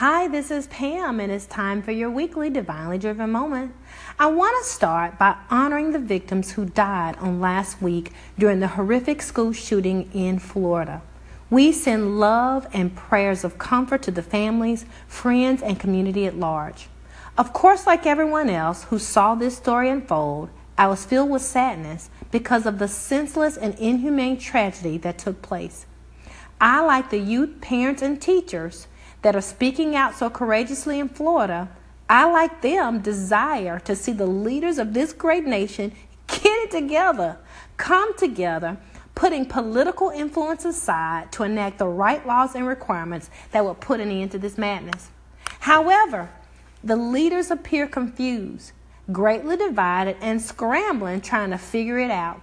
Hi, this is Pam, and it's time for your weekly Divinely Driven Moment. I want to start by honoring the victims who died on last week during the horrific school shooting in Florida. We send love and prayers of comfort to the families, friends, and community at large. Of course, like everyone else who saw this story unfold, I was filled with sadness because of the senseless and inhumane tragedy that took place. I, like the youth, parents, and teachers, that are speaking out so courageously in Florida, I, like them, desire to see the leaders of this great nation get it together, come together, putting political influence aside to enact the right laws and requirements that will put an end to this madness. However, the leaders appear confused, greatly divided, and scrambling trying to figure it out.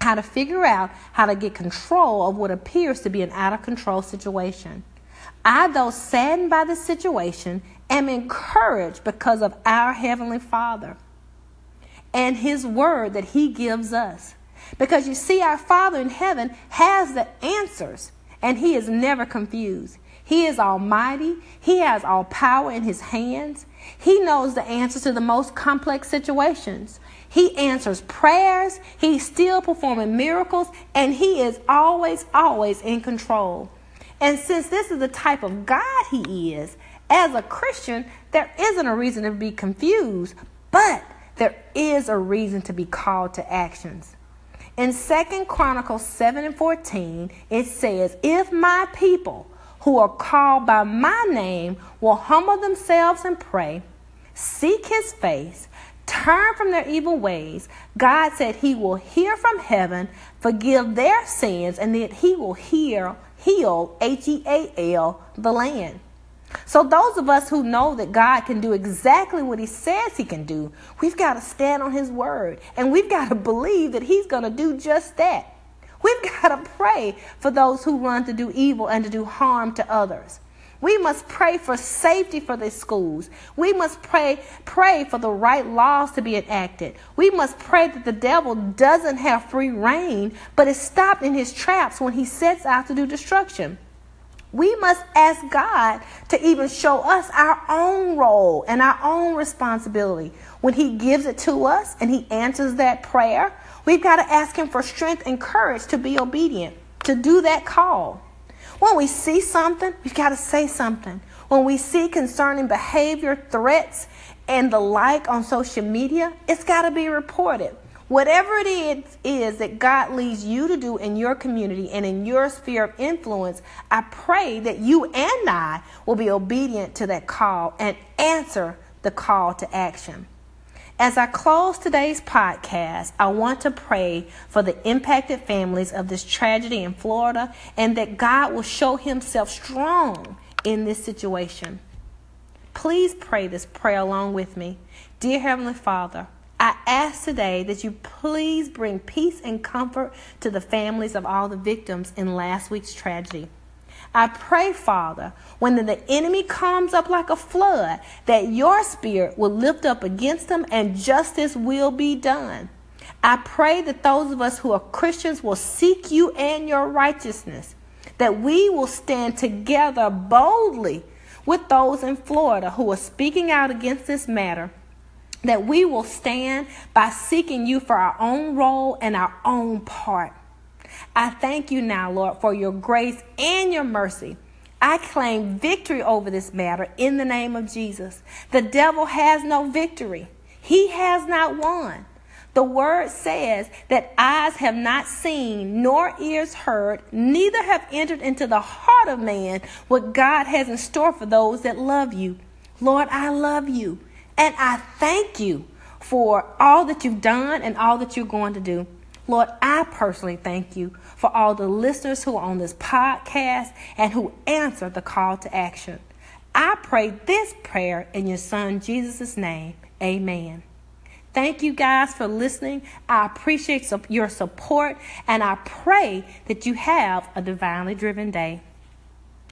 How to figure out how to get control of what appears to be an out of control situation. I, though saddened by the situation, am encouraged because of our Heavenly Father and His Word that He gives us. Because you see, our Father in heaven has the answers and He is never confused. He is almighty, He has all power in His hands. He knows the answers to the most complex situations. He answers prayers, He's still performing miracles, and He is always, always in control. And since this is the type of God He is, as a Christian, there isn't a reason to be confused, but there is a reason to be called to actions. In Second Chronicles 7 and 14, it says, If my people who are called by my name will humble themselves and pray, seek his face, turn from their evil ways, God said he will hear from heaven, forgive their sins, and that he will hear heal, H E A L, the land. So, those of us who know that God can do exactly what He says He can do, we've got to stand on His word and we've got to believe that He's going to do just that. We've got to pray for those who run to do evil and to do harm to others. We must pray for safety for the schools. We must pray pray for the right laws to be enacted. We must pray that the devil doesn't have free rein, but is stopped in his traps when he sets out to do destruction. We must ask God to even show us our own role and our own responsibility. When He gives it to us and He answers that prayer, we've got to ask Him for strength and courage to be obedient, to do that call. When we see something, we've got to say something. When we see concerning behavior, threats, and the like on social media, it's got to be reported. Whatever it is, is that God leads you to do in your community and in your sphere of influence, I pray that you and I will be obedient to that call and answer the call to action. As I close today's podcast, I want to pray for the impacted families of this tragedy in Florida and that God will show himself strong in this situation. Please pray this prayer along with me. Dear Heavenly Father, I ask today that you please bring peace and comfort to the families of all the victims in last week's tragedy. I pray, Father, when the enemy comes up like a flood, that your spirit will lift up against them and justice will be done. I pray that those of us who are Christians will seek you and your righteousness, that we will stand together boldly with those in Florida who are speaking out against this matter, that we will stand by seeking you for our own role and our own part. I thank you now, Lord, for your grace and your mercy. I claim victory over this matter in the name of Jesus. The devil has no victory, he has not won. The word says that eyes have not seen, nor ears heard, neither have entered into the heart of man what God has in store for those that love you. Lord, I love you. And I thank you for all that you've done and all that you're going to do. Lord, I personally thank you for all the listeners who are on this podcast and who answer the call to action. I pray this prayer in your son Jesus' name. Amen. Thank you guys for listening. I appreciate your support and I pray that you have a divinely driven day.